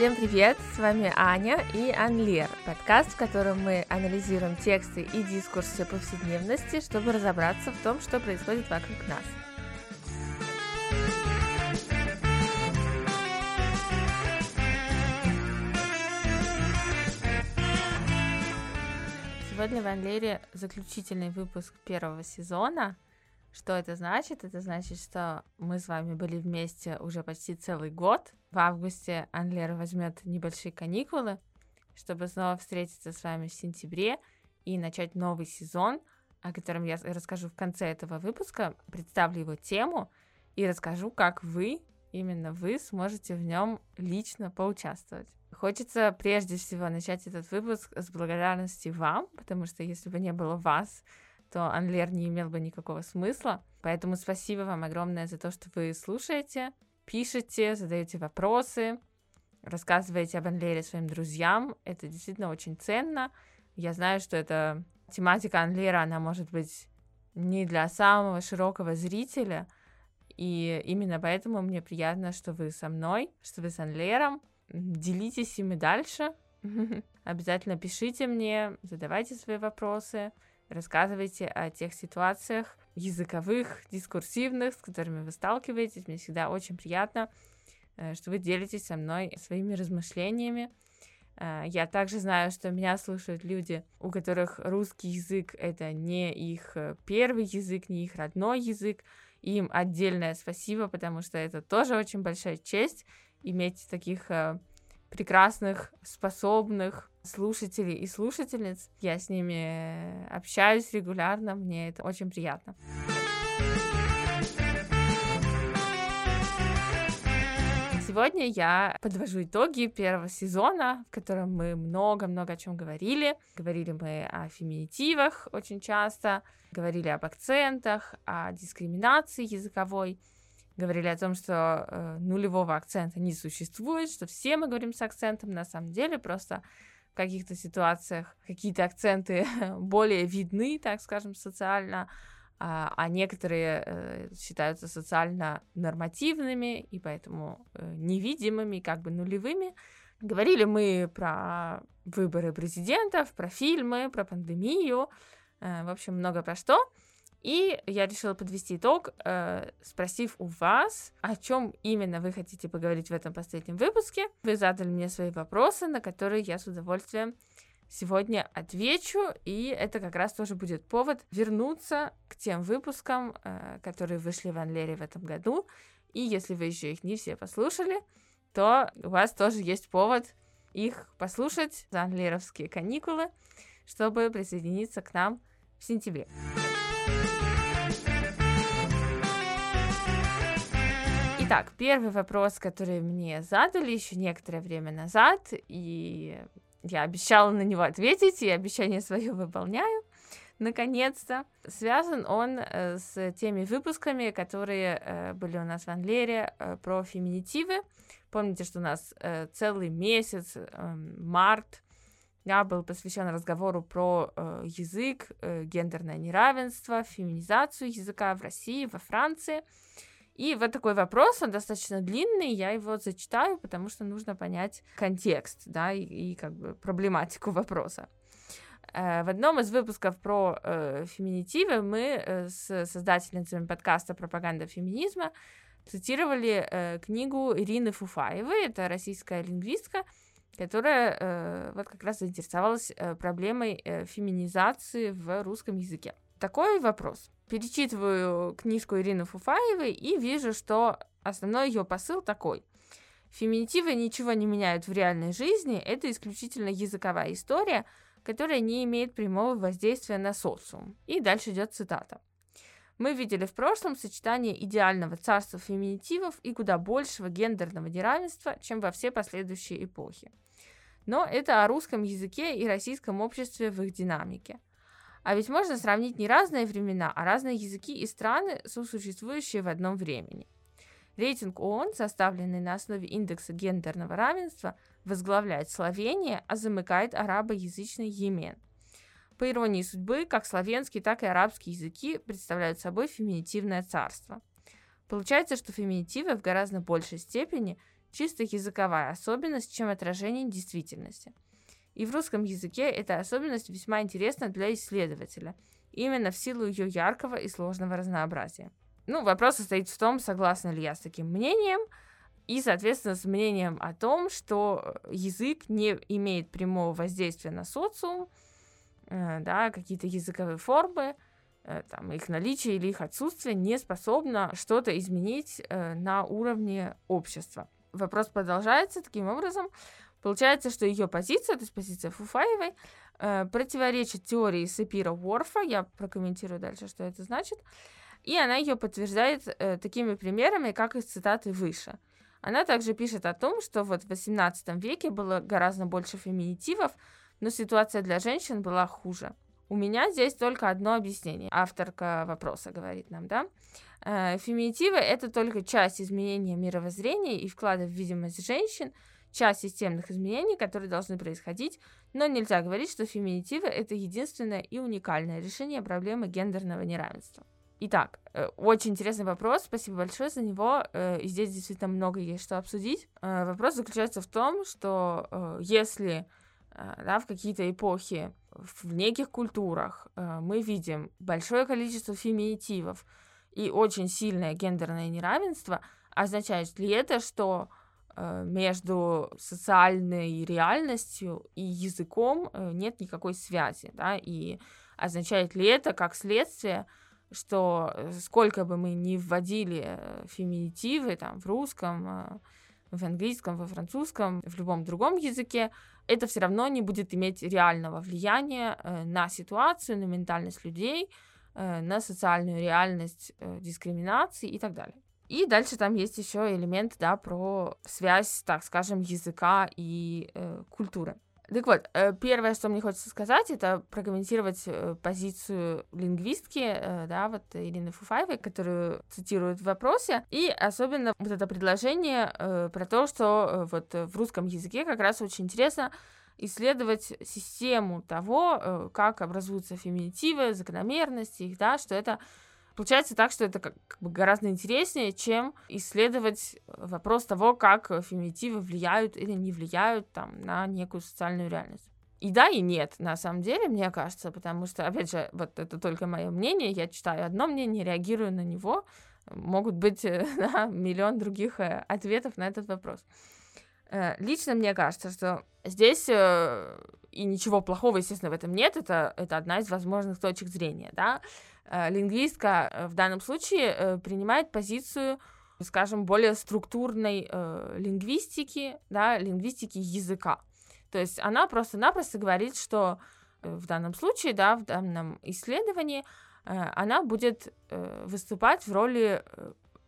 Всем привет! С вами Аня и Анлер, подкаст, в котором мы анализируем тексты и дискурсы повседневности, чтобы разобраться в том, что происходит вокруг нас. Сегодня в Анлере заключительный выпуск первого сезона. Что это значит? Это значит, что мы с вами были вместе уже почти целый год. В августе Анлер возьмет небольшие каникулы, чтобы снова встретиться с вами в сентябре и начать новый сезон, о котором я расскажу в конце этого выпуска, представлю его тему и расскажу, как вы, именно вы, сможете в нем лично поучаствовать. Хочется прежде всего начать этот выпуск с благодарности вам, потому что если бы не было вас, то Анлер не имел бы никакого смысла. Поэтому спасибо вам огромное за то, что вы слушаете, пишете, задаете вопросы, рассказываете об Анлере своим друзьям. Это действительно очень ценно. Я знаю, что эта тематика Анлера, она может быть не для самого широкого зрителя, и именно поэтому мне приятно, что вы со мной, что вы с Анлером. Делитесь ими дальше. Обязательно пишите мне, задавайте свои вопросы, рассказывайте о тех ситуациях языковых, дискурсивных, с которыми вы сталкиваетесь. Мне всегда очень приятно, э, что вы делитесь со мной своими размышлениями. Э, я также знаю, что меня слушают люди, у которых русский язык это не их э, первый язык, не их родной язык. Им отдельное спасибо, потому что это тоже очень большая честь иметь таких прекрасных, способных слушателей и слушательниц. Я с ними общаюсь регулярно, мне это очень приятно. Сегодня я подвожу итоги первого сезона, в котором мы много-много о чем говорили. Говорили мы о феминитивах очень часто, говорили об акцентах, о дискриминации языковой говорили о том, что э, нулевого акцента не существует, что все мы говорим с акцентом, на самом деле просто в каких-то ситуациях какие-то акценты более видны, так скажем, социально, а, а некоторые э, считаются социально нормативными и поэтому э, невидимыми, как бы нулевыми. Говорили мы про выборы президентов, про фильмы, про пандемию, э, в общем, много про что. И я решила подвести итог, э, спросив у вас, о чем именно вы хотите поговорить в этом последнем выпуске. Вы задали мне свои вопросы, на которые я с удовольствием сегодня отвечу, и это как раз тоже будет повод вернуться к тем выпускам, э, которые вышли в Анлере в этом году. И если вы еще их не все послушали, то у вас тоже есть повод их послушать за анлеровские каникулы, чтобы присоединиться к нам в сентябре. Итак, первый вопрос, который мне задали еще некоторое время назад, и я обещала на него ответить, и обещание свое выполняю. Наконец-то связан он э, с теми выпусками, которые э, были у нас в Анлере э, про феминитивы. Помните, что у нас целый месяц, эм, март, да, был посвящен разговору про язык, гендерное неравенство, феминизацию языка в России, во Франции. И вот такой вопрос, он достаточно длинный, я его зачитаю, потому что нужно понять контекст, да, и, и как бы проблематику вопроса. Э, в одном из выпусков про э, феминитивы мы э, с создательницами подкаста «Пропаганда феминизма» цитировали э, книгу Ирины Фуфаевой, это российская лингвистка, которая э, вот как раз заинтересовалась э, проблемой э, феминизации в русском языке. Такой вопрос перечитываю книжку Ирины Фуфаевой и вижу, что основной ее посыл такой. Феминитивы ничего не меняют в реальной жизни, это исключительно языковая история, которая не имеет прямого воздействия на социум. И дальше идет цитата. Мы видели в прошлом сочетание идеального царства феминитивов и куда большего гендерного неравенства, чем во все последующие эпохи. Но это о русском языке и российском обществе в их динамике – а ведь можно сравнить не разные времена, а разные языки и страны, сосуществующие в одном времени. Рейтинг ООН, составленный на основе индекса гендерного равенства, возглавляет Словения, а замыкает арабоязычный Йемен. По иронии судьбы, как славянский, так и арабский языки представляют собой феминитивное царство. Получается, что феминитивы в гораздо большей степени чисто языковая особенность, чем отражение действительности. И в русском языке эта особенность весьма интересна для исследователя, именно в силу ее яркого и сложного разнообразия. Ну, вопрос состоит в том, согласна ли я с таким мнением, и, соответственно, с мнением о том, что язык не имеет прямого воздействия на социум, да, какие-то языковые формы, э, там, их наличие или их отсутствие не способно что-то изменить э, на уровне общества. Вопрос продолжается таким образом. Получается, что ее позиция, то есть позиция Фуфаевой, э, противоречит теории Сапира Уорфа. Я прокомментирую дальше, что это значит. И она ее подтверждает э, такими примерами, как из цитаты выше. Она также пишет о том, что вот в XVIII веке было гораздо больше феминитивов, но ситуация для женщин была хуже. У меня здесь только одно объяснение. Авторка вопроса говорит нам, да? Э, феминитивы — это только часть изменения мировоззрения и вклада в видимость женщин — часть системных изменений, которые должны происходить, но нельзя говорить, что феминитивы — это единственное и уникальное решение проблемы гендерного неравенства. Итак, э, очень интересный вопрос, спасибо большое за него. Э, и здесь действительно много есть что обсудить. Вопрос заключается в том, что если да, в какие-то эпохи, в неких культурах мы видим большое количество феминитивов и очень сильное гендерное неравенство, означает ли это, что Э, между социальной реальностью и языком э, нет никакой связи, да, и означает ли это как следствие, что э, сколько бы мы ни вводили феминитивы там в русском, в английском, во французском, в любом другом языке, это все равно не будет иметь реального влияния на ситуацию, на ментальность людей, на социальную реальность дискриминации и так далее. И дальше там есть еще элемент, да, про связь, так скажем, языка и э, культуры. Так вот, э, первое, что мне хочется сказать, это прокомментировать э, позицию лингвистки, э, да, вот Ирины Фуфаевой, которую цитируют в вопросе, и особенно вот это предложение про то, что вот в русском языке как раз очень интересно исследовать систему того, как образуются феминитивы, закономерности их, да, что это Получается так, что это как, бы гораздо интереснее, чем исследовать вопрос того, как феминитивы влияют или не влияют там, на некую социальную реальность. И да, и нет, на самом деле, мне кажется, потому что, опять же, вот это только мое мнение, я читаю одно мнение, реагирую на него, могут быть да, миллион других э, ответов на этот вопрос. Э, лично мне кажется, что здесь э, и ничего плохого, естественно, в этом нет, это, это одна из возможных точек зрения, да, Э, лингвистка э, в данном случае э, принимает позицию, скажем, более структурной лингвистики, да, лингвистики языка. То есть она просто-напросто говорит, что в данном случае, да, в данном исследовании она будет выступать в роли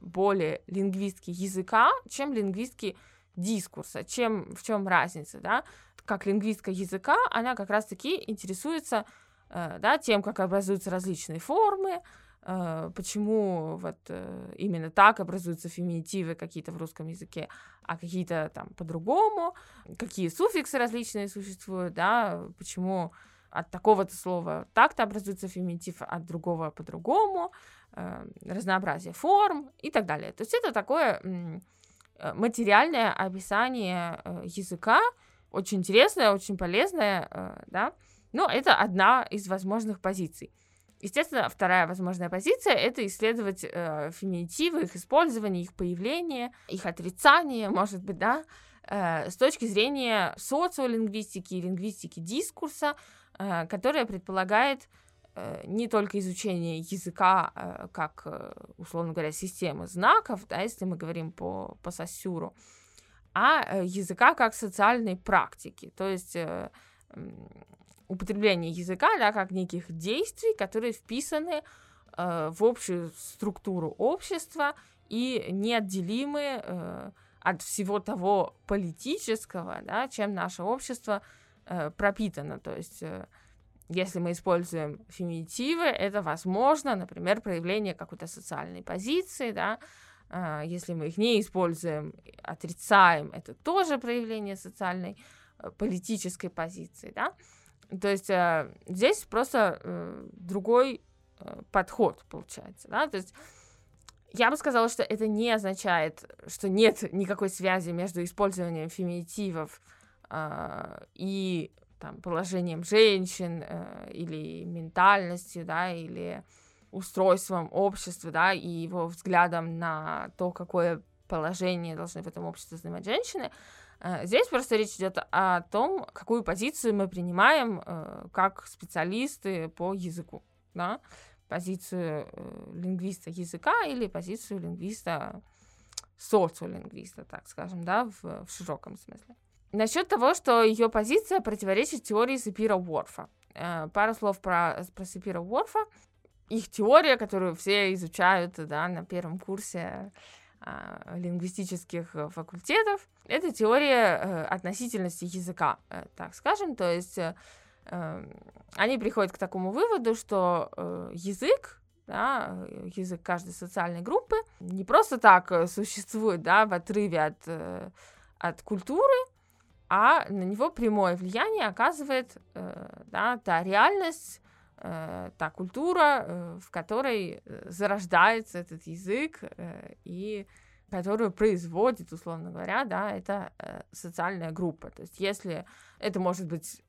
более лингвистки языка, чем лингвистки дискурса. Чем, в чем разница, да? Как лингвистка языка, она как раз-таки интересуется Э, да, тем, как образуются различные формы, э, почему вот э, именно так образуются феминитивы какие-то в русском языке, а какие-то там по-другому, какие суффиксы различные существуют, да, почему от такого-то слова так-то образуется феминитив, а от другого по-другому, разнообразие форм и так далее. То есть это такое материальное описание языка, очень интересное, очень полезное, да, но это одна из возможных позиций. Естественно, вторая возможная позиция — это исследовать э, феминитивы, их использование, их появление, их отрицание, может быть, да, э, с точки зрения социолингвистики и лингвистики дискурса, э, которая предполагает э, не только изучение языка э, как, э, условно говоря, системы знаков, да, если мы говорим по, по Сосюру, а э, языка как социальной практики, то есть э, употребление языка, да, как неких действий, которые вписаны э, в общую структуру общества и неотделимы от всего того политического, да, чем наше общество пропитано. То есть, если мы используем феминитивы, это возможно, например, проявление какой-то социальной позиции, да, если мы их не используем, отрицаем, это тоже проявление социальной э, политической позиции, да. То есть э, здесь просто э, другой подход получается, да, то есть Я бы сказала, что это не означает, что нет никакой связи между использованием феминитивов э, и там, положением женщин э, или ментальностью, да, или устройством общества, да, и его взглядом на то, какое положение должны в этом обществе занимать женщины. Э, здесь просто речь идет о том, какую позицию мы принимаем э, как специалисты по языку, да, позицию э, лингвиста языка или позицию лингвиста социолингвиста, так скажем, да, в, в широком смысле. Насчет того, что ее позиция противоречит теории Сапира Уорфа. Пару слов про, про Сапира Уорфа. Их теория, которую все изучают да, на первом курсе э, лингвистических факультетов, это теория э, относительности языка, э, так скажем. То есть э, Эм, они приходят к такому выводу, что э, язык, да, язык каждой социальной группы не просто так э, существует да, в отрыве от, э, от культуры, а на него прямое влияние оказывает да, та реальность, та культура, в которой зарождается этот язык и которую производит, условно говоря, да, это социальная группа. То есть если это может быть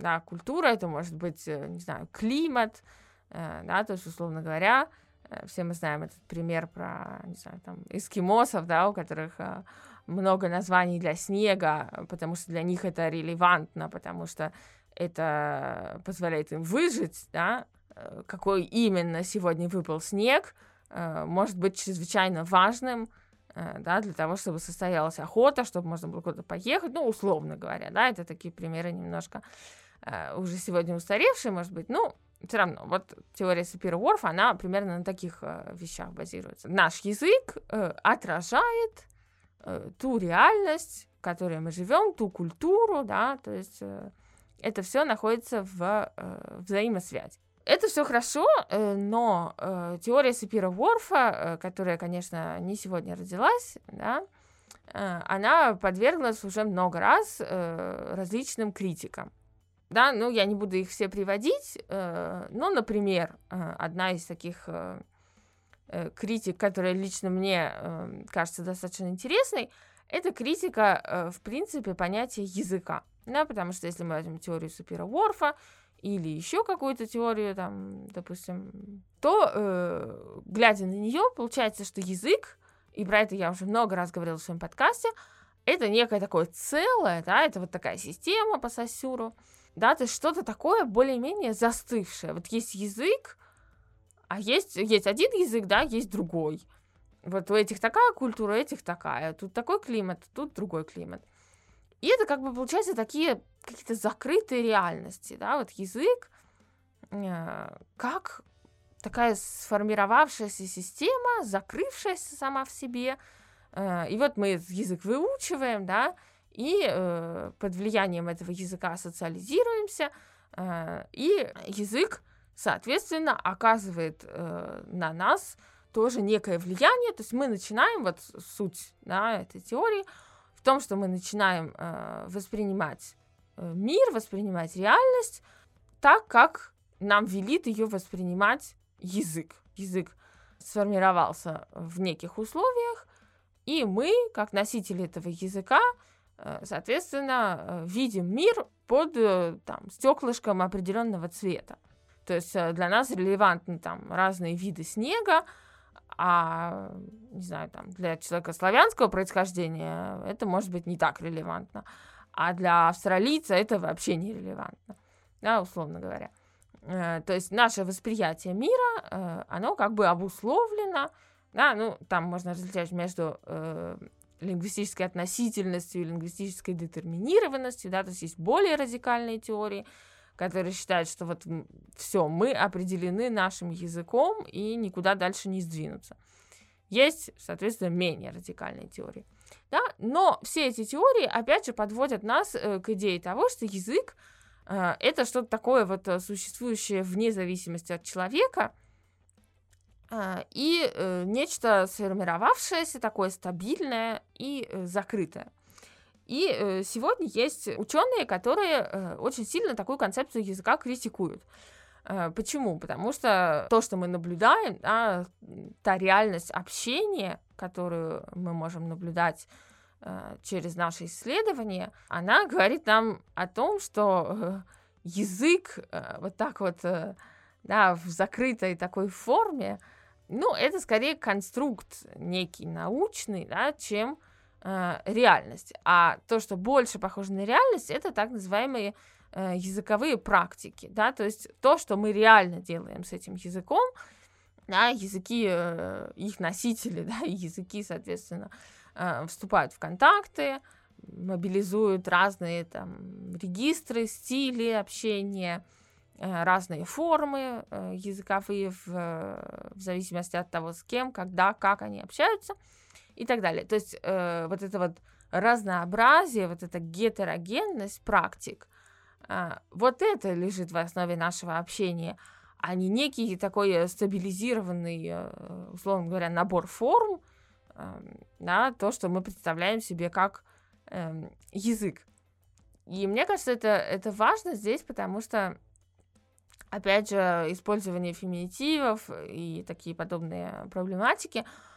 да, культура, это может быть, э, не знаю, климат, э, да, то есть, условно говоря, э, все мы знаем этот пример про, не знаю, там, эскимосов, да, у которых много названий для снега, потому что для них это релевантно, потому что это позволяет им выжить, да, какой именно сегодня выпал снег, может быть чрезвычайно важным, да, для того, чтобы состоялась охота, чтобы можно было куда-то поехать, ну, условно говоря, да, это такие примеры немножко э, уже сегодня устаревшие, может быть, ну, все равно, вот теория Сапира Уорф, она примерно на таких э, вещах базируется. Наш язык э, отражает э, ту реальность, в которой мы живем, ту культуру, да, то есть э, это все находится в э, взаимосвязи. Это все хорошо, э, но э, теория Сапира Уорфа, э, которая, конечно, не сегодня родилась, да, э, она подверглась уже много раз э, различным критикам да, ну, я не буду их все приводить, э, но, например, э, одна из таких э, э, критик, которая лично мне э, кажется достаточно интересной, это критика, э, в принципе, понятия языка, да, потому что если мы возьмем теорию Супера Ворфа или еще какую-то теорию, там, допустим, то, э, глядя на нее, получается, что язык, и про это я уже много раз говорила в своем подкасте, это некое такое целое, да, это вот такая система по Сосюру, да, то есть что-то такое более-менее застывшее. Вот есть язык, а есть, есть один язык, да, есть другой. Вот у этих такая культура, у этих такая. Тут такой климат, тут другой климат. И это как бы получается такие какие-то закрытые реальности, да, вот язык э, как такая сформировавшаяся система, закрывшаяся сама в себе. Э, и вот мы язык выучиваем, да, и э, под влиянием этого языка социализируемся, и язык, соответственно, оказывает на нас тоже некое влияние, то есть мы начинаем, вот суть да, этой теории в том, что мы начинаем э, воспринимать э, мир, воспринимать реальность так, как нам велит ее воспринимать язык. Язык сформировался в неких условиях, и мы, как носители этого языка, Э, соответственно, э, видим мир под там, стеклышком определенного цвета. То есть для нас релевантны там разные виды снега, а, не знаю, там, для человека славянского происхождения это может быть не так релевантно, а для австралийца это вообще не релевантно, да, условно говоря. То есть наше восприятие мира, оно как бы обусловлено, да, ну, там можно различать между лингвистической относительностью и лингвистической детерминированностью, да, то есть есть более радикальные теории, которые считают, что вот все, мы определены нашим языком и никуда дальше не сдвинуться. Есть, соответственно, менее радикальные теории. Да? Но все эти теории, опять же, подводят нас э, к идее того, что язык э, это что-то такое вот э, существующее вне зависимости от человека, и нечто сформировавшееся, такое стабильное и закрытое. И э, сегодня есть ученые, которые очень сильно такую концепцию языка критикуют. Э, почему? Потому что то, что мы наблюдаем, да, та реальность общения, которую мы можем наблюдать э, через наши исследования, она говорит нам о том, что э, язык вот так вот да, в закрытой такой форме, ну, это скорее конструкт некий научный, да, чем э, реальность. А то, что больше похоже на реальность, это так называемые э, языковые практики, да, то есть то, что мы реально делаем с этим языком, да, языки, э, их носители, да, языки, соответственно, э, вступают в контакты, мобилизуют разные там регистры, стили общения, э, разные формы э, языковые в, в зависимости от того, с кем, когда, как они общаются и так далее. То есть э, вот это вот разнообразие, вот эта гетерогенность практик, а, вот это лежит в основе нашего общения, а не некий такой стабилизированный, э, условно говоря, набор форм, эм, да, то, что мы представляем себе как э, язык. И мне кажется, это, это важно здесь, потому что, опять же, использование феминитивов и такие подобные проблематики э,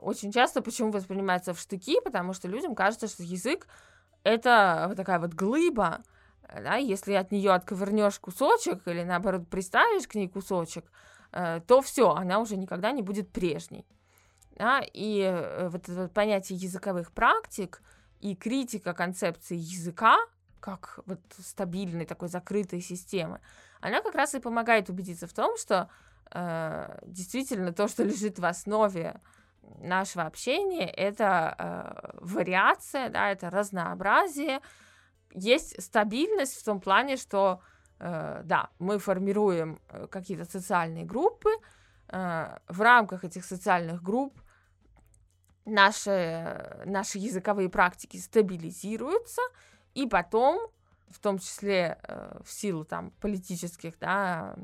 очень часто почему воспринимается в штыки, потому что людям кажется, что язык это вот такая вот глыба, да, если от нее отковырнешь кусочек или наоборот приставишь к ней кусочек, э, то все, она уже никогда не будет прежней. Да, и э, вот это понятие языковых практик и критика концепции языка как вот стабильной такой закрытой системы, она как раз и помогает убедиться в том, что э, действительно то, что лежит в основе нашего общения, это э, вариация, да, это разнообразие, есть стабильность в том плане, что э, да, мы формируем э, какие-то социальные группы, э, в рамках этих социальных групп наши, наши языковые практики стабилизируются, и потом, в том числе э, в силу там политических, да,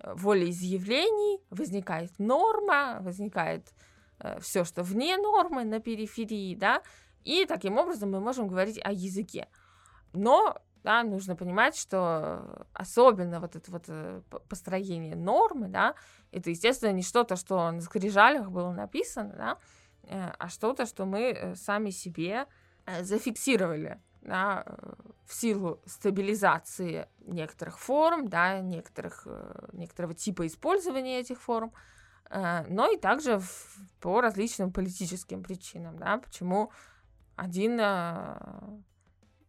волеизъявлений, возникает норма, возникает э, все, что вне нормы на периферии, да, и таким образом мы можем говорить о языке. Но да, нужно понимать, что особенно вот это вот э, построение нормы, да, это, естественно, не что-то, что на скрижалях было написано, да, э, а что-то, что мы э, сами себе зафиксировали, да, в силу стабилизации некоторых форм, да, некоторых, некоторого типа использования этих форм, но и также по различным политическим причинам, да, почему один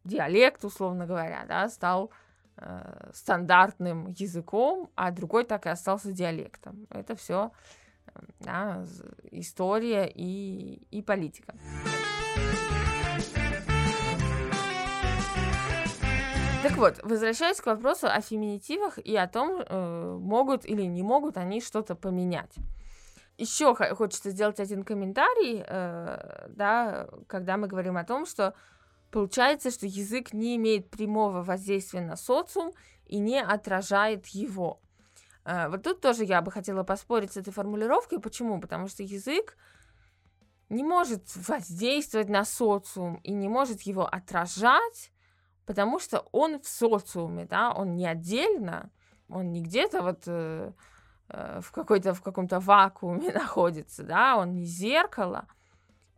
диалект, условно говоря, да, стал э, стандартным языком, а другой так и остался диалектом. Это все э, да, история и, и политика. Так вот, возвращаясь к вопросу о феминитивах и о том, э, могут или не могут они что-то поменять. Еще хочется сделать один комментарий, э, да, когда мы говорим о том, что Получается, что язык не имеет прямого воздействия на социум и не отражает его. Э, вот тут тоже я бы хотела поспорить с этой формулировкой. Почему? Потому что язык не может воздействовать на социум и не может его отражать, потому что он в социуме, да, он не отдельно, он не где-то вот э, э, в какой-то в каком-то вакууме находится, да, он не зеркало,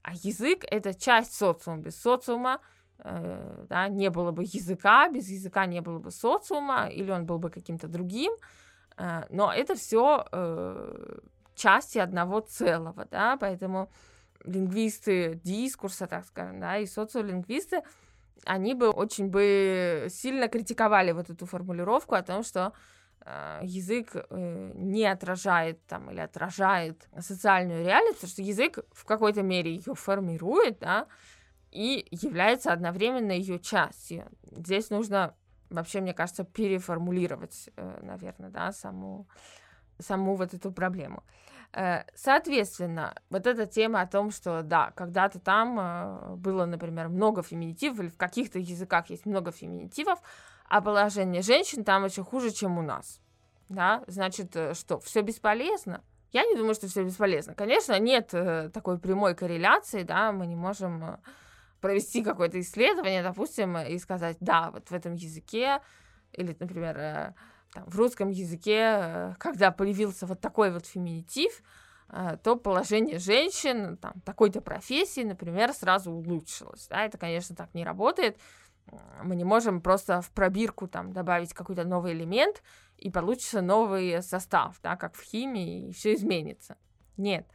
а язык это часть социума. Без социума Э, да, не было бы языка, без языка не было бы социума, или он был бы каким-то другим, э, но это все э, части одного целого, да, поэтому лингвисты дискурса, так скажем, да, и социолингвисты, они бы очень бы сильно критиковали вот эту формулировку о том, что язык не отражает там или отражает социальную реальность, что язык в какой-то мере ее формирует, да, и является одновременно ее частью. Здесь нужно вообще, мне кажется, переформулировать, э, наверное, да, саму, саму вот эту проблему. Э, соответственно, вот эта тема о том, что, да, когда-то там э, было, например, много феминитивов, или в каких-то языках есть много феминитивов, а положение женщин там еще хуже, чем у нас. Да, значит, что, все бесполезно? Я не думаю, что все бесполезно. Конечно, нет такой прямой корреляции, да, мы не можем провести какое-то исследование, допустим, и сказать, да, вот в этом языке, или, например, э, там, в русском языке, э, когда появился вот такой вот феминитив, э, то положение женщин там, такой-то профессии, например, сразу улучшилось. Да? Это, конечно, так не работает. Мы не можем просто в пробирку там, добавить какой-то новый элемент, и получится новый состав, да, как в химии, и все изменится. Нет.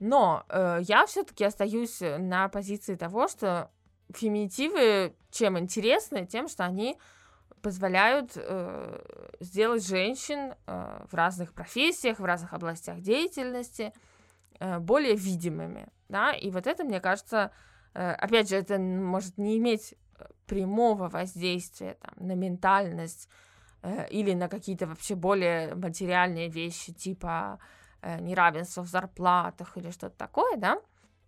Но э, я все-таки остаюсь на позиции того, что феминитивы чем интересны, тем, что они позволяют э, сделать женщин э, в разных профессиях, в разных областях деятельности э, более видимыми, да, и вот это, мне кажется, э, опять же, это может не иметь э, прямого воздействия там, на ментальность э, или на какие-то вообще более материальные вещи, типа э, неравенства в зарплатах или что-то такое, да,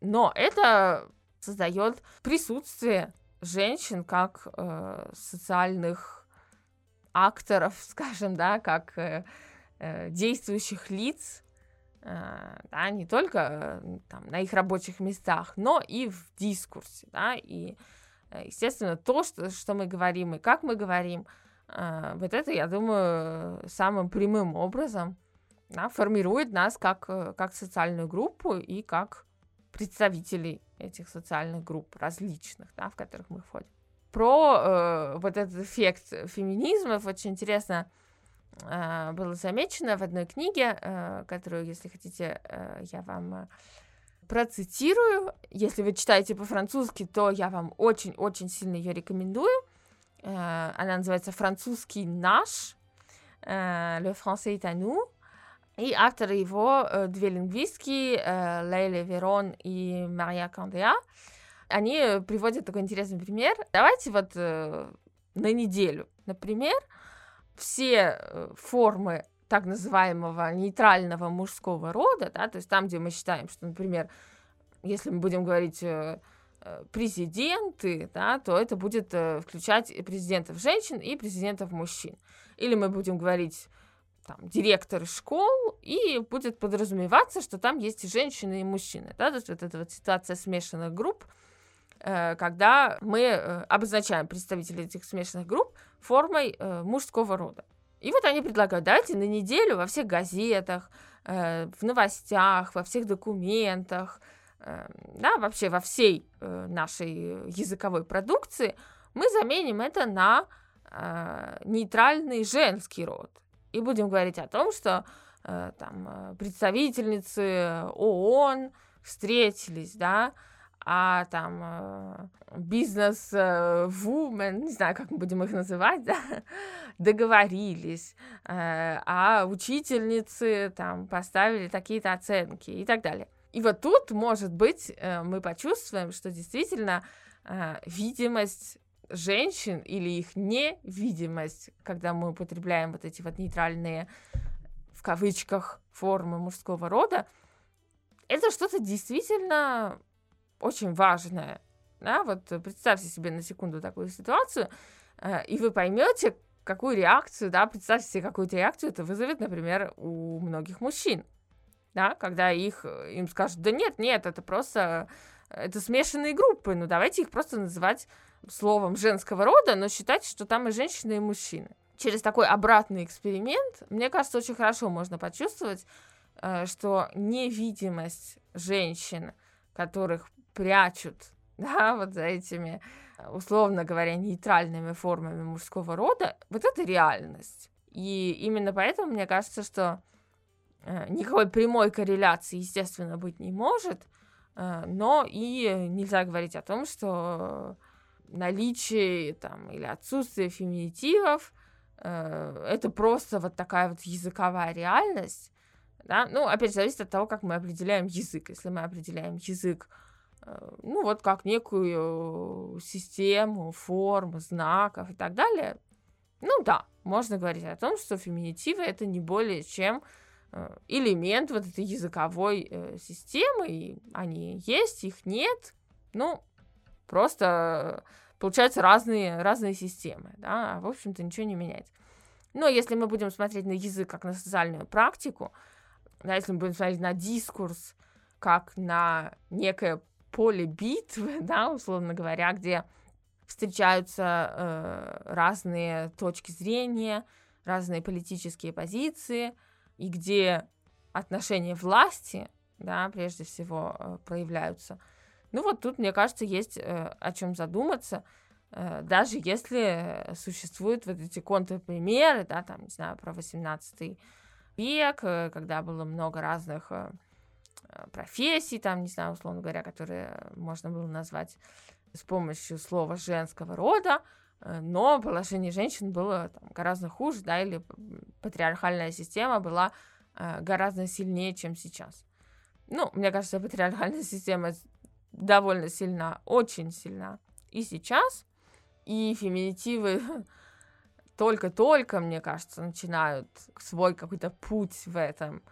но это создает присутствие женщин как э, социальных акторов, скажем, да, как э, э, действующих лиц, э, да, не только там, на их рабочих местах, но и в дискурсе, да, и, естественно, то, что, что мы говорим и как мы говорим, вот это, я думаю, самым прямым образом да, формирует нас как, как социальную группу и как представителей этих социальных групп различных, да, в которых мы входим про э, вот этот эффект феминизма очень интересно э, было замечено в одной книге, э, которую, если хотите, э, я вам э, процитирую. Если вы читаете по-французски, то я вам очень-очень сильно ее рекомендую. Э, она называется «Французский наш», э, «Le français est à nous». И авторы его э, две лингвистки, э, Лейли Верон и Мария Кандеа они приводят такой интересный пример. Давайте вот э, на неделю, например, все э, формы так называемого нейтрального мужского рода, да, то есть там, где мы считаем, что, например, если мы будем говорить э, э президенты, да, то это будет э, включать президентов женщин и президентов мужчин. Или мы будем говорить там, директоры школ, и будет подразумеваться, что там есть и женщины, и мужчины. Да? То есть вот эта вот ситуация смешанных групп, Э, когда мы э, обозначаем представителей этих смешанных групп формой э, мужского рода. И вот они предлагают, давайте на неделю во всех газетах, в новостях, во всех документах, да, вообще во всей нашей языковой продукции мы заменим это на нейтральный женский род. И будем говорить о том, что там представительницы ООН встретились, да, а там э, бизнес вумен, не знаю, как мы будем их называть, да, договорились, э, а учительницы там поставили такие-то оценки и так далее. И вот тут, может быть, э, мы почувствуем, что действительно видимость женщин или их невидимость, когда мы употребляем вот эти вот нейтральные в кавычках формы мужского рода, это что-то действительно очень важное. Да, вот представьте себе на секунду такую ситуацию, э, и вы поймете, какую реакцию, да, представьте себе, какую реакцию это вызовет, например, у многих мужчин, да, когда их, э, им скажут, да нет, нет, это просто, это смешанные группы, ну давайте их просто называть словом женского рода, но считать, что там и женщины, и мужчины. Через такой обратный эксперимент, мне кажется, очень хорошо можно почувствовать, э, что невидимость женщин, которых прячут, да, вот за этими, условно говоря, нейтральными формами мужского рода, вот это реальность. И именно поэтому мне кажется, что э, никакой прямой корреляции, естественно, быть не может, э, но и нельзя говорить о том, что наличие там, или отсутствие феминитивов э, это просто вот такая вот языковая реальность. Да? Ну, опять же, зависит от того, как мы определяем язык. Если мы определяем язык Э, ну вот как некую систему форм, знаков и так далее, ну да, можно говорить о том, что феминитивы это не более чем э, элемент вот этой языковой э, системы, и они есть, их нет, ну, просто получаются разные, разные системы, да, а, в общем-то ничего не меняется. Но если мы будем смотреть на язык как на социальную практику, да, если мы будем смотреть на дискурс как на некое поле битвы, да, условно говоря, где встречаются э, разные точки зрения, разные политические позиции, и где отношения власти, да, прежде всего э, проявляются. Ну вот тут, мне кажется, есть э, о чем задуматься, э, даже если существуют вот эти контрпримеры, да, там, не знаю, про 18 век, когда было много разных профессий, там, не знаю, условно говоря, которые можно было назвать с помощью слова женского рода, но положение женщин было там, гораздо хуже, да, или патриархальная система была Э, гораздо сильнее, чем сейчас. Ну, мне кажется, патриархальная система довольно сильна, очень сильна и сейчас, и феминитивы только-только, мне кажется, начинают свой какой-то путь в этом.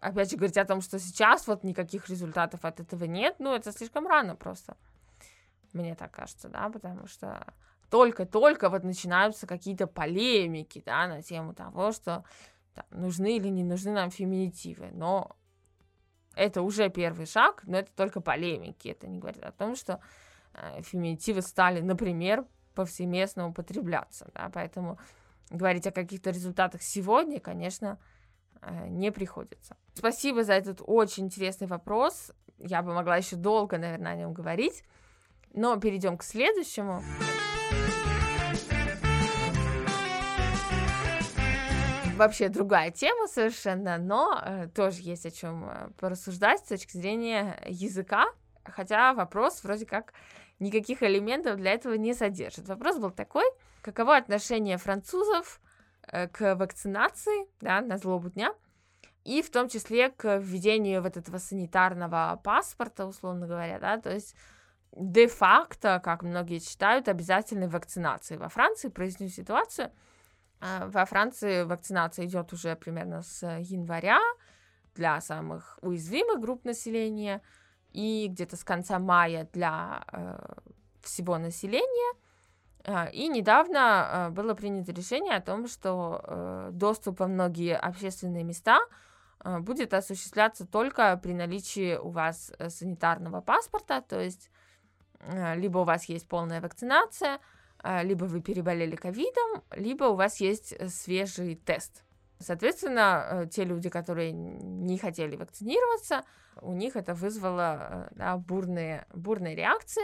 Опять же, говорить о том, что сейчас вот никаких результатов от этого нет, ну, это слишком рано просто. Мне так кажется, да, потому что только-только вот начинаются какие-то полемики, да, на тему того, что там, нужны или не нужны нам феминитивы, но это уже первый шаг, но это только полемики, это не говорит о том, что э, феминитивы стали, например, повсеместно употребляться, да, поэтому говорить о каких-то результатах сегодня, конечно, э, не приходится. Спасибо за этот очень интересный вопрос, я бы могла еще долго, наверное, о нем говорить, но перейдем к следующему. вообще другая тема совершенно, но э, тоже есть о чем э, порассуждать с точки зрения языка, хотя вопрос вроде как никаких элементов для этого не содержит. Вопрос был такой, каково отношение французов э, к вакцинации, да, на злобу дня, и в том числе к введению вот этого санитарного паспорта, условно говоря, да, то есть де-факто, как многие считают, обязательной вакцинации. Во Франции проясню ситуацию – а, во Франции вакцинация идет уже примерно с января для самых уязвимых групп населения и где-то с конца мая для э, всего населения. А, и недавно э, было принято решение о том, что э, доступ во многие общественные места будет осуществляться только при наличии у вас э, санитарного паспорта, то есть э, либо у вас есть полная вакцинация, либо вы переболели ковидом, либо у вас есть э, свежий тест. Соответственно, э, те люди, которые не хотели вакцинироваться, у них это вызвало э, да, бурные, бурные реакции.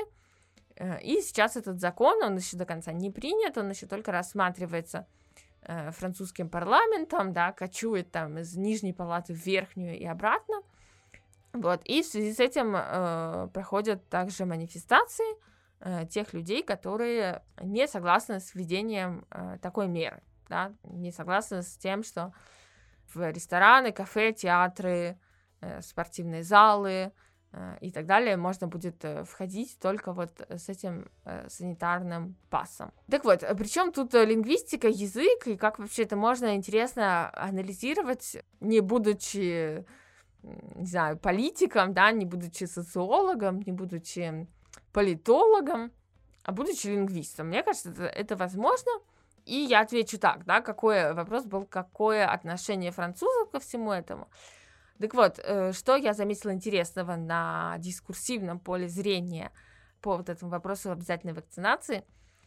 И сейчас этот закон, он еще до конца не принят, он еще только рассматривается французским парламентом, да, кочует там из нижней палаты в верхнюю и обратно. Вот, и в связи с этим э, проходят также манифестации, э, тех людей, которые не согласны с введением э, такой меры, да, не согласны с тем, что в рестораны, кафе, театры, э, спортивные залы э, и так далее можно будет э, входить только вот с этим э, санитарным пассом. Так вот, причем тут лингвистика, язык, и как вообще это можно интересно анализировать, не будучи не знаю, политиком, да, не будучи социологом, не будучи политологом, а будучи лингвистом. Мне кажется, это, это возможно. И я отвечу так, да, какой вопрос был, какое отношение французов ко всему этому. Так вот, э, что я заметила интересного на дискурсивном поле зрения по вот этому вопросу обязательной вакцинации,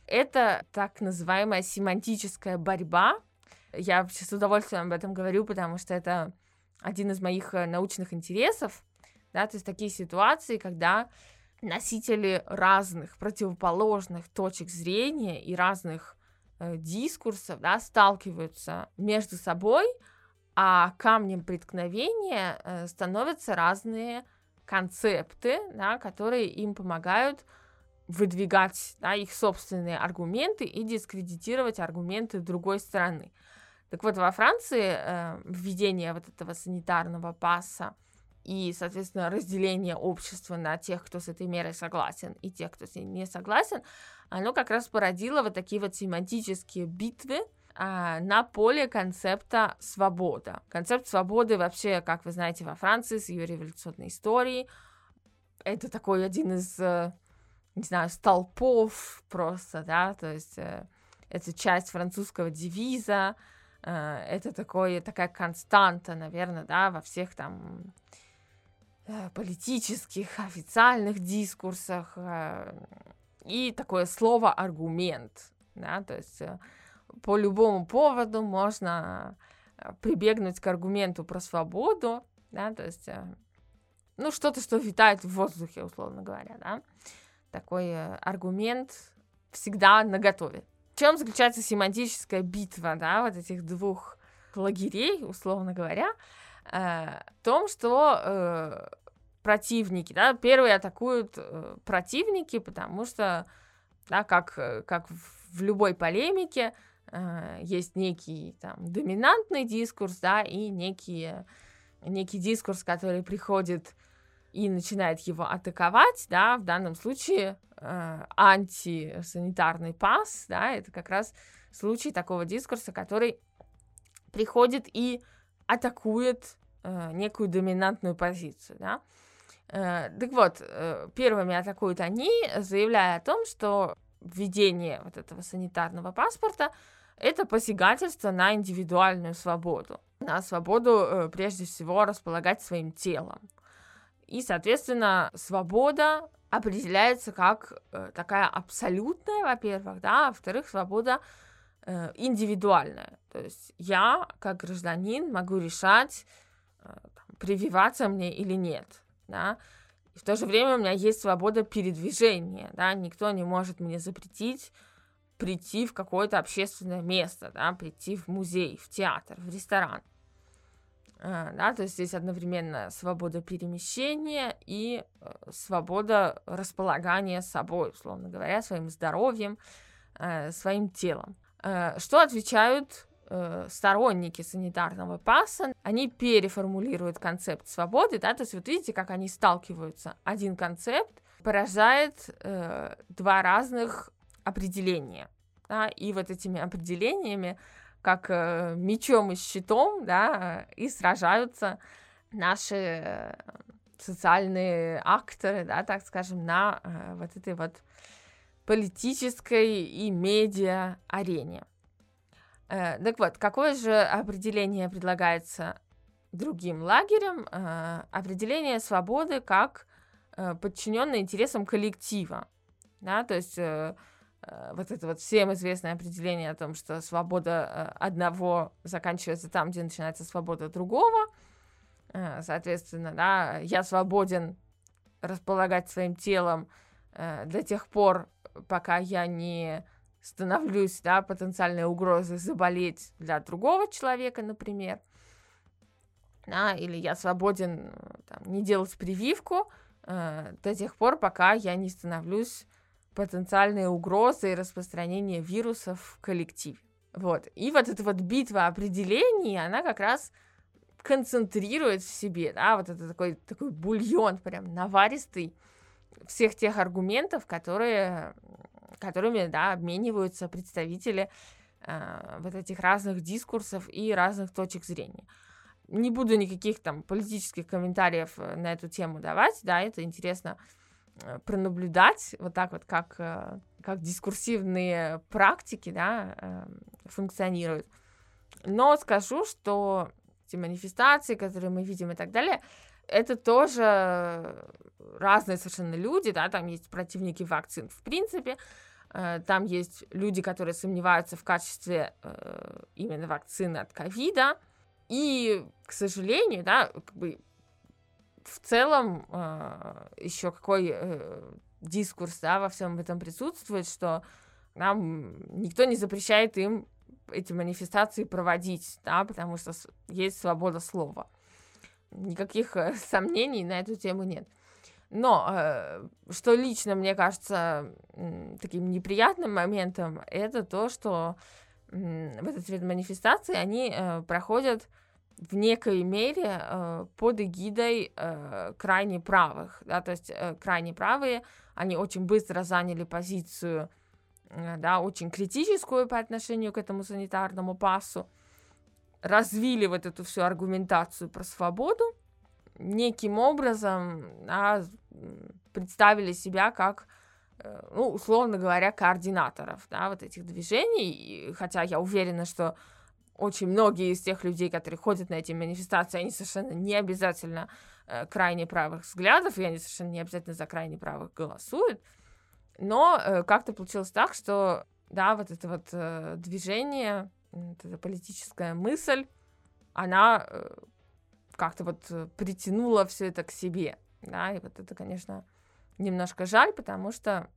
это так называемая семантическая борьба. Я вообще с удовольствием об этом говорю, потому что это один из моих э, научных интересов, да, то есть такие ситуации, когда носители разных противоположных точек зрения и разных э, дискурсов да, сталкиваются между собой, а камнем преткновения э, становятся разные концепты, да, которые им помогают выдвигать да, их собственные аргументы и дискредитировать аргументы другой стороны. Так вот, во Франции э, введение вот этого санитарного пасса и, соответственно, разделение общества на тех, кто с этой мерой согласен, и тех, кто с ней не согласен, оно как раз породило вот такие вот семантические битвы а, на поле концепта свобода. Концепт свободы вообще, как вы знаете, во Франции с ее революционной историей, это такой один из, э, не знаю, столпов просто, да, то есть э, это часть французского девиза, э, это такой, такая константа, наверное, да, во всех там политических, официальных дискурсах и такое слово аргумент, да, то есть по любому поводу можно э, прибегнуть к аргументу про свободу, да, то есть, э, ну, что-то, что витает в воздухе, условно говоря, да, такой э, аргумент всегда наготове. В чем заключается семантическая битва, да, вот этих двух лагерей, условно говоря, э, в том, что э, противники, да, первые атакуют э, противники, потому что, да, как, как в любой полемике, есть некий там доминантный дискурс, да, и некий, некий дискурс, который приходит и начинает его атаковать, да, в данном случае э, антисанитарный пас, да, это как раз случай такого дискурса, который приходит и атакует э, некую доминантную позицию, да. Э, так вот, э, первыми атакуют они, заявляя о том, что введение вот этого санитарного паспорта это посягательство на индивидуальную свободу, на свободу э, прежде всего располагать своим телом. И, соответственно, свобода определяется как э, такая абсолютная, во-первых, да, а во-вторых, свобода э, индивидуальная. То есть я, как гражданин, могу решать, прививаться мне или нет, да. И в то же время у меня есть свобода передвижения, да, никто не может мне запретить прийти в какое-то общественное место, да, прийти в музей, в театр, в ресторан. А, да, то есть здесь одновременно свобода перемещения и э, свобода располагания собой, условно говоря, своим здоровьем, э, своим телом. Э, что отвечают сторонники санитарного паса? Они переформулируют концепт свободы, да, то есть вот видите, как они сталкиваются. Один концепт поражает два разных определения, да, и вот этими определениями как э, мечом и щитом, да, и сражаются наши э, социальные акторы, да, так скажем, на э, вот этой вот политической и медиа арене. Э, так вот, какое же определение предлагается другим лагерям? Э, определение свободы как э, подчиненное интересам коллектива. Да, то есть э, вот это вот всем известное определение о том, что свобода э, одного заканчивается там, где начинается свобода другого. Э, соответственно, да, я свободен располагать своим телом до тех пор, пока я не становлюсь, да, потенциальной угрозой заболеть для другого человека, например. Да, или я свободен там, не делать прививку э, до тех пор, пока я не становлюсь потенциальные угрозы и распространение вирусов в коллективе. Вот. И вот эта вот битва определений, она как раз концентрирует в себе, да, вот это такой, такой бульон прям наваристый всех тех аргументов, которые, которыми, да, обмениваются представители э, вот этих разных дискурсов и разных точек зрения. Не буду никаких там политических комментариев э, на эту тему давать, да, это интересно Э, пронаблюдать вот так вот, как, э, как дискурсивные практики да, эм, функционируют. Но скажу, что эти манифестации, которые мы видим и так далее, это тоже разные совершенно люди, да, там есть противники вакцин в принципе, э, там есть люди, которые сомневаются в качестве именно вакцины от ковида, и, к сожалению, да, как бы в целом э, еще какой э, дискурс да, во всем этом присутствует, что нам никто не запрещает им эти манифестации проводить, да, потому что есть свобода слова. Никаких э, сомнений на эту тему нет. Но э, что лично мне кажется таким неприятным моментом, это то, что э, вот эти манифестации, они проходят в некой мере э, под эгидой э, крайне правых, да, то есть э, крайне правые, они очень быстро заняли позицию, э, да, очень критическую по отношению к этому санитарному пассу, развили вот эту всю аргументацию про свободу, неким образом да, представили себя как, э, ну, условно говоря, координаторов, да, вот этих движений, и, хотя я уверена, что очень многие из тех людей, которые ходят на эти манифестации, они совершенно не обязательно э, крайне правых взглядов, и они совершенно не обязательно за крайне правых голосуют. Но э, как-то получилось так, что да, вот это вот э, движение, вот эта политическая мысль, она э, как-то вот э, притянула все это к себе, да, и вот это, конечно, немножко жаль, потому что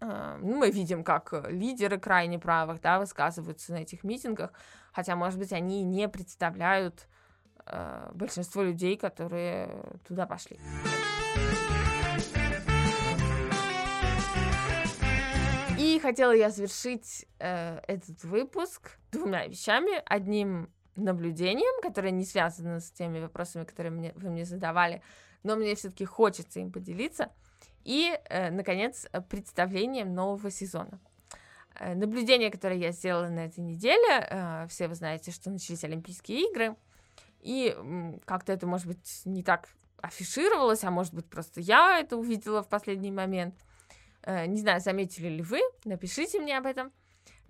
ну, мы видим, как лидеры крайне правых, да, высказываются на этих митингах, хотя, может быть, они не представляют э, большинство людей, которые туда пошли. И хотела я завершить э, этот выпуск двумя вещами. Одним наблюдением, которое не связано с теми вопросами, которые мне, вы мне задавали, но мне все-таки хочется им поделиться. И, э, наконец, представлением нового сезона. Э, наблюдение, которое я сделала на этой неделе, э, все вы знаете, что начались Олимпийские игры, и э, как-то это, может быть, не так афишировалось, а может быть, просто я это увидела в последний момент. Э, не знаю, заметили ли вы, напишите мне об этом,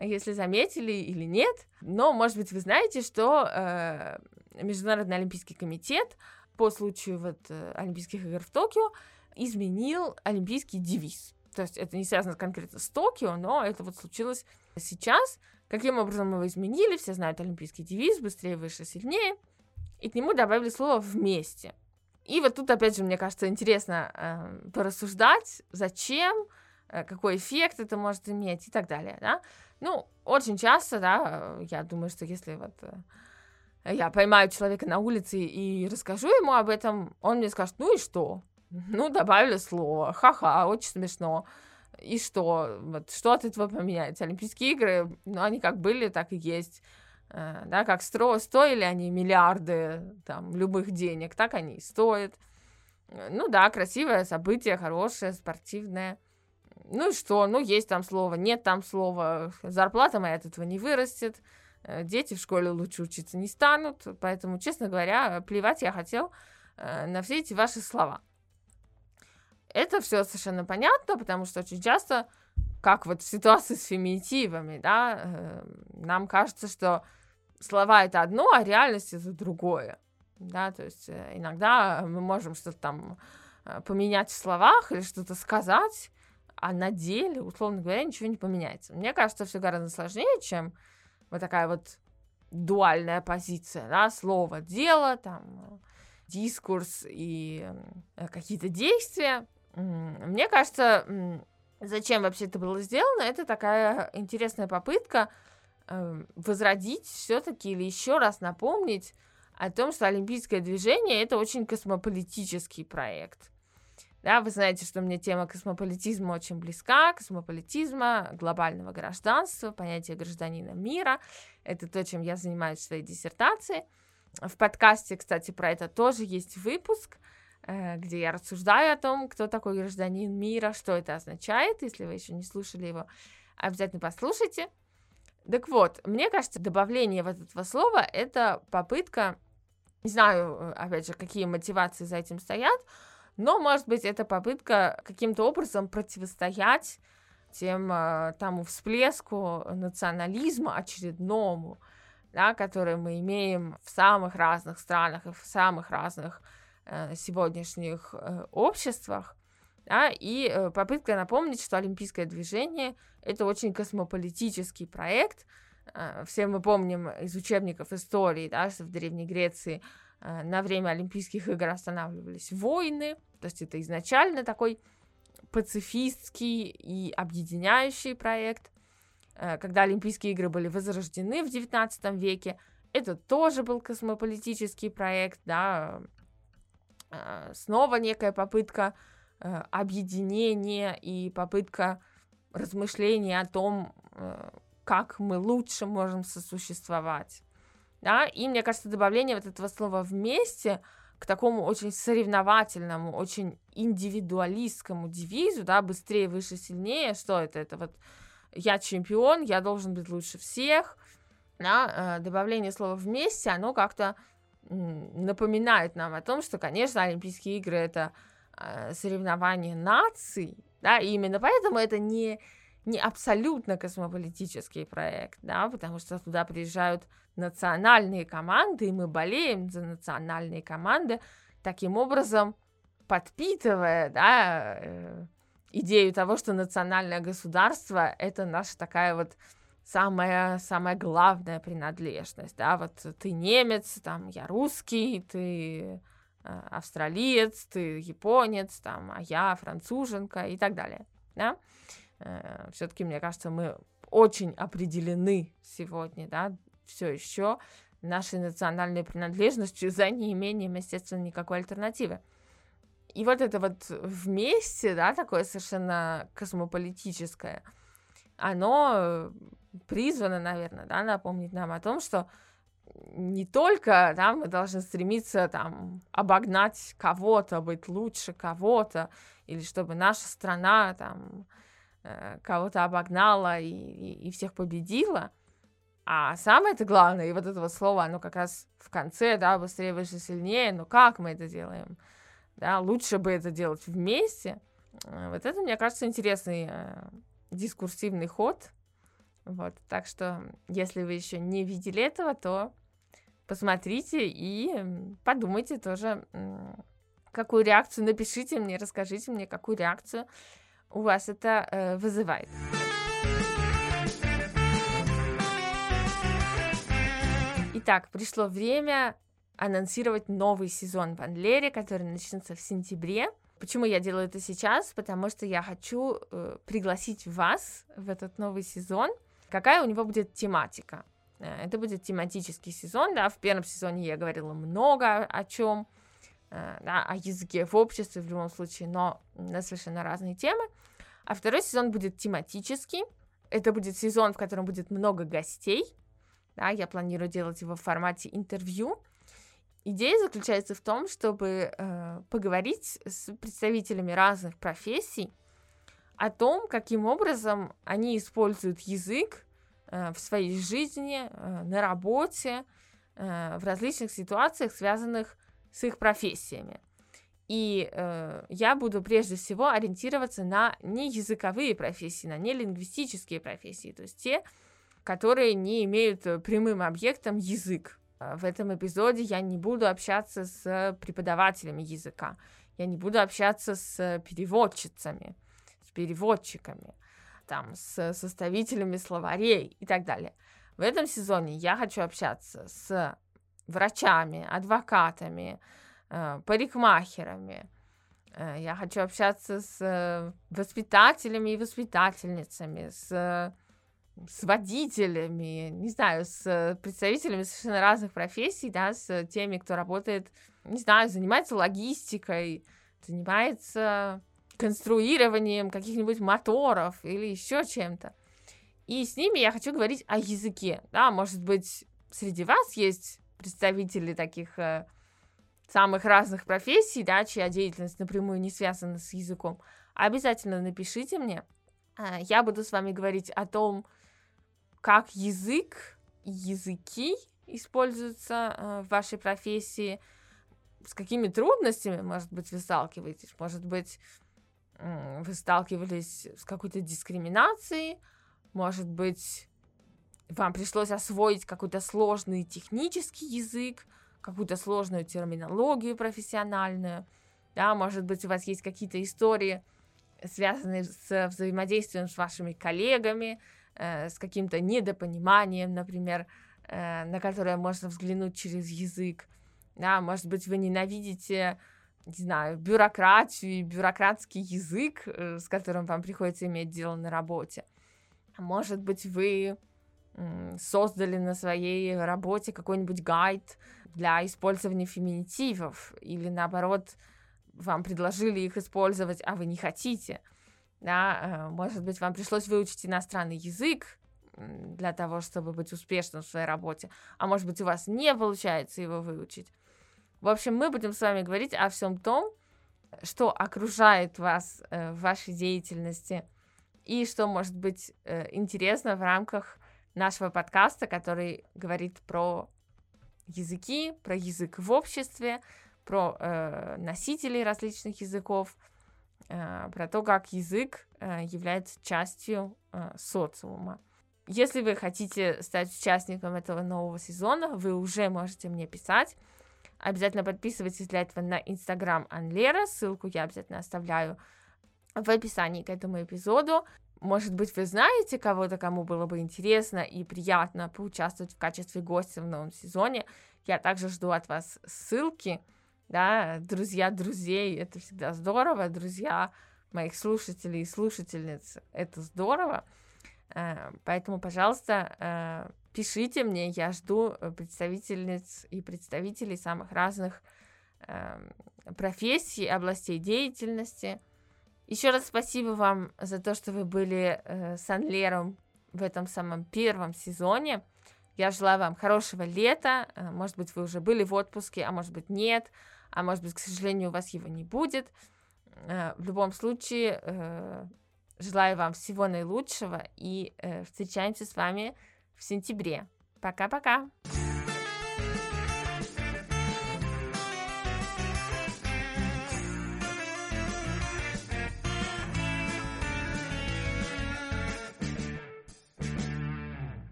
если заметили или нет. Но, может быть, вы знаете, что э, Международный Олимпийский комитет по случаю вот, э, Олимпийских игр в Токио изменил олимпийский девиз. То есть это не связано конкретно с Токио, но это вот случилось сейчас. Каким образом его изменили? Все знают олимпийский девиз «Быстрее, выше, сильнее». И к нему добавили слово «вместе». И вот тут, опять же, мне кажется, интересно э, порассуждать, зачем, э, какой эффект это может иметь и так далее, да. Ну, очень часто, да, я думаю, что если вот э, я поймаю человека на улице и расскажу ему об этом, он мне скажет, ну и что? Ну, добавили слово, ха-ха, очень смешно. И что? Вот что от этого поменяется? Олимпийские игры, ну, они как были, так и есть. Э, да, как стро стоили они миллиарды там любых денег, так они и стоят. Э, ну да, красивое событие, хорошее, спортивное. Ну и что? Ну, есть там слово, нет там слова. Зарплата моя от этого не вырастет. Э, дети в школе лучше учиться не станут. Поэтому, честно говоря, плевать я хотел на все эти ваши слова. Это все совершенно понятно, потому что очень часто, как вот в ситуации с феминитивами, да, нам кажется, что слова это одно, а реальность это другое. Да, то есть э, иногда мы можем что-то там э, поменять в словах или что-то сказать, а на деле, условно говоря, ничего не поменяется. Мне кажется, все гораздо сложнее, чем вот такая вот дуальная позиция, да, слово, дело, там, дискурс и э, какие-то действия. Мне кажется, зачем вообще это было сделано, это такая интересная попытка Эм, возродить все-таки или еще раз напомнить о том, что олимпийское движение это очень космополитический проект. Да, вы знаете, что мне тема космополитизма очень близка, космополитизма, глобального гражданства, понятие гражданина мира. Это то, чем я занимаюсь в своей диссертации. В подкасте, кстати, про это тоже есть выпуск, где я рассуждаю о том, кто такой гражданин мира, что это означает. Если вы еще не слушали его, обязательно послушайте. Так вот, мне кажется, добавление вот этого слова — это попытка, не знаю, э, опять же, какие мотивации за этим стоят, но, может быть, это попытка каким-то образом противостоять тем э, тому всплеску национализма очередному, да, который мы имеем в самых разных странах и в самых разных э, сегодняшних э, обществах да, и э, попытка напомнить, что олимпийское движение это очень космополитический проект. Э, все мы помним из учебников истории, да, что в Древней Греции э, на время Олимпийских игр останавливались войны, то есть это изначально такой пацифистский и объединяющий проект. Когда Олимпийские игры были возрождены в XIX веке, это тоже был космополитический проект, да, снова некая попытка Э, объединение и попытка размышления о том, э, как мы лучше можем сосуществовать. Да? И мне кажется, добавление вот этого слова вместе к такому очень соревновательному, очень индивидуалистскому девизу, да, быстрее, выше, сильнее, что это? Это вот я чемпион, я должен быть лучше всех, да, э, добавление слова вместе, оно как-то напоминает нам о том, что, конечно, Олимпийские игры это э, соревнования наций, да, и именно поэтому это не, не абсолютно космополитический проект, да, потому что туда приезжают национальные команды, и мы болеем за национальные команды, таким образом подпитывая, да, э, идею того, что национальное государство — это наша такая вот самая, самая главная принадлежность, да, вот ты немец, там, я русский, ты э, австралиец, ты японец, там, а я француженка и так далее, да. Э, Все-таки, мне кажется, мы очень определены сегодня, да, все еще нашей национальной принадлежностью за неимением, естественно, никакой альтернативы. И вот это вот вместе, да, такое совершенно космополитическое, оно призвано, наверное, да, напомнить нам о том, что не только да, мы должны стремиться там обогнать кого-то, быть лучше кого-то, или чтобы наша страна там э, кого-то обогнала и, и, и всех победила, а самое это главное, и вот это вот слово, оно как раз в конце, да, быстрее, выше, сильнее, но как мы это делаем? Да, лучше бы это делать вместе. Э, вот это, мне кажется, интересный э, дискурсивный ход. Вот, так что, если вы еще не видели этого, то посмотрите и подумайте тоже, какую реакцию, напишите мне, расскажите мне, какую реакцию у вас это э, вызывает. Итак, пришло время анонсировать новый сезон в Анлере, который начнется в сентябре. Почему я делаю это сейчас? Потому что я хочу э, пригласить вас в этот новый сезон. Какая у него будет тематика? Э, это будет тематический сезон, да, в первом сезоне я говорила много о чем, э, да, о языке в обществе в любом случае, но на совершенно разные темы. А второй сезон будет тематический. Это будет сезон, в котором будет много гостей. Да, я планирую делать его в формате интервью. Идея заключается в том, чтобы э, поговорить с представителями разных профессий о том, каким образом они используют язык э, в своей жизни, э, на работе, э, в различных ситуациях, связанных с их профессиями. И э, я буду прежде всего ориентироваться на неязыковые профессии, на нелингвистические профессии, то есть те, которые не имеют прямым объектом язык. В этом эпизоде я не буду общаться с преподавателями языка, я не буду общаться с переводчицами, переводчиками, там, с составителями словарей и так далее. В этом сезоне я хочу общаться с врачами, адвокатами, э, парикмахерами. Э, я хочу общаться с воспитателями и воспитательницами, с с водителями, не знаю, с представителями совершенно разных профессий, да, с теми, кто работает, не знаю, занимается логистикой, занимается конструированием каких-нибудь моторов или еще чем-то. И с ними я хочу говорить о языке, да, может быть, среди вас есть представители таких э, самых разных профессий, да, чья деятельность напрямую не связана с языком. Обязательно напишите мне, э, я буду с вами говорить о том, как язык, языки используются э, в вашей профессии, с какими трудностями, может быть, вы сталкиваетесь, может быть, вы сталкивались с какой-то дискриминацией, может быть, вам пришлось освоить какой-то сложный технический язык, какую-то сложную терминологию профессиональную, да, может быть, у вас есть какие-то истории, связанные с взаимодействием с вашими коллегами, э, с каким-то недопониманием, например, э, на которое можно взглянуть через язык. Да, может быть, вы ненавидите, не знаю, бюрократию и бюрократский язык, э, с которым вам приходится иметь дело на работе. Может быть, вы создали на своей работе какой-нибудь гайд для использования феминитивов, или наоборот, вам предложили их использовать, а вы не хотите – да, э, может быть, вам пришлось выучить иностранный язык для того, чтобы быть успешным в своей работе, а может быть, у вас не получается его выучить. В общем, мы будем с вами говорить о всем том, что окружает вас э, в вашей деятельности и что может быть э, интересно в рамках нашего подкаста, который говорит про языки, про язык в обществе, про э, носителей различных языков, про то, как язык является частью социума. Если вы хотите стать участником этого нового сезона, вы уже можете мне писать. Обязательно подписывайтесь для этого на Инстаграм Анлера, ссылку я обязательно оставляю в описании к этому эпизоду. Может быть, вы знаете кого-то, кому было бы интересно и приятно поучаствовать в качестве гостя в новом сезоне. Я также жду от вас ссылки, да, друзья друзей, это всегда здорово, друзья моих слушателей и слушательниц, это здорово. Э, поэтому, пожалуйста, э, пишите мне, я жду представительниц и представителей самых разных эм, профессий, областей деятельности. Еще раз спасибо вам за то, что вы были э, с Анлером в этом самом первом сезоне. Я желаю вам хорошего лета. Э, может быть, вы уже были в отпуске, а может быть, нет. А может быть, к сожалению, у вас его не будет. Э, в любом случае, э, желаю вам всего наилучшего и э, встречаемся с вами в сентябре. Пока-пока!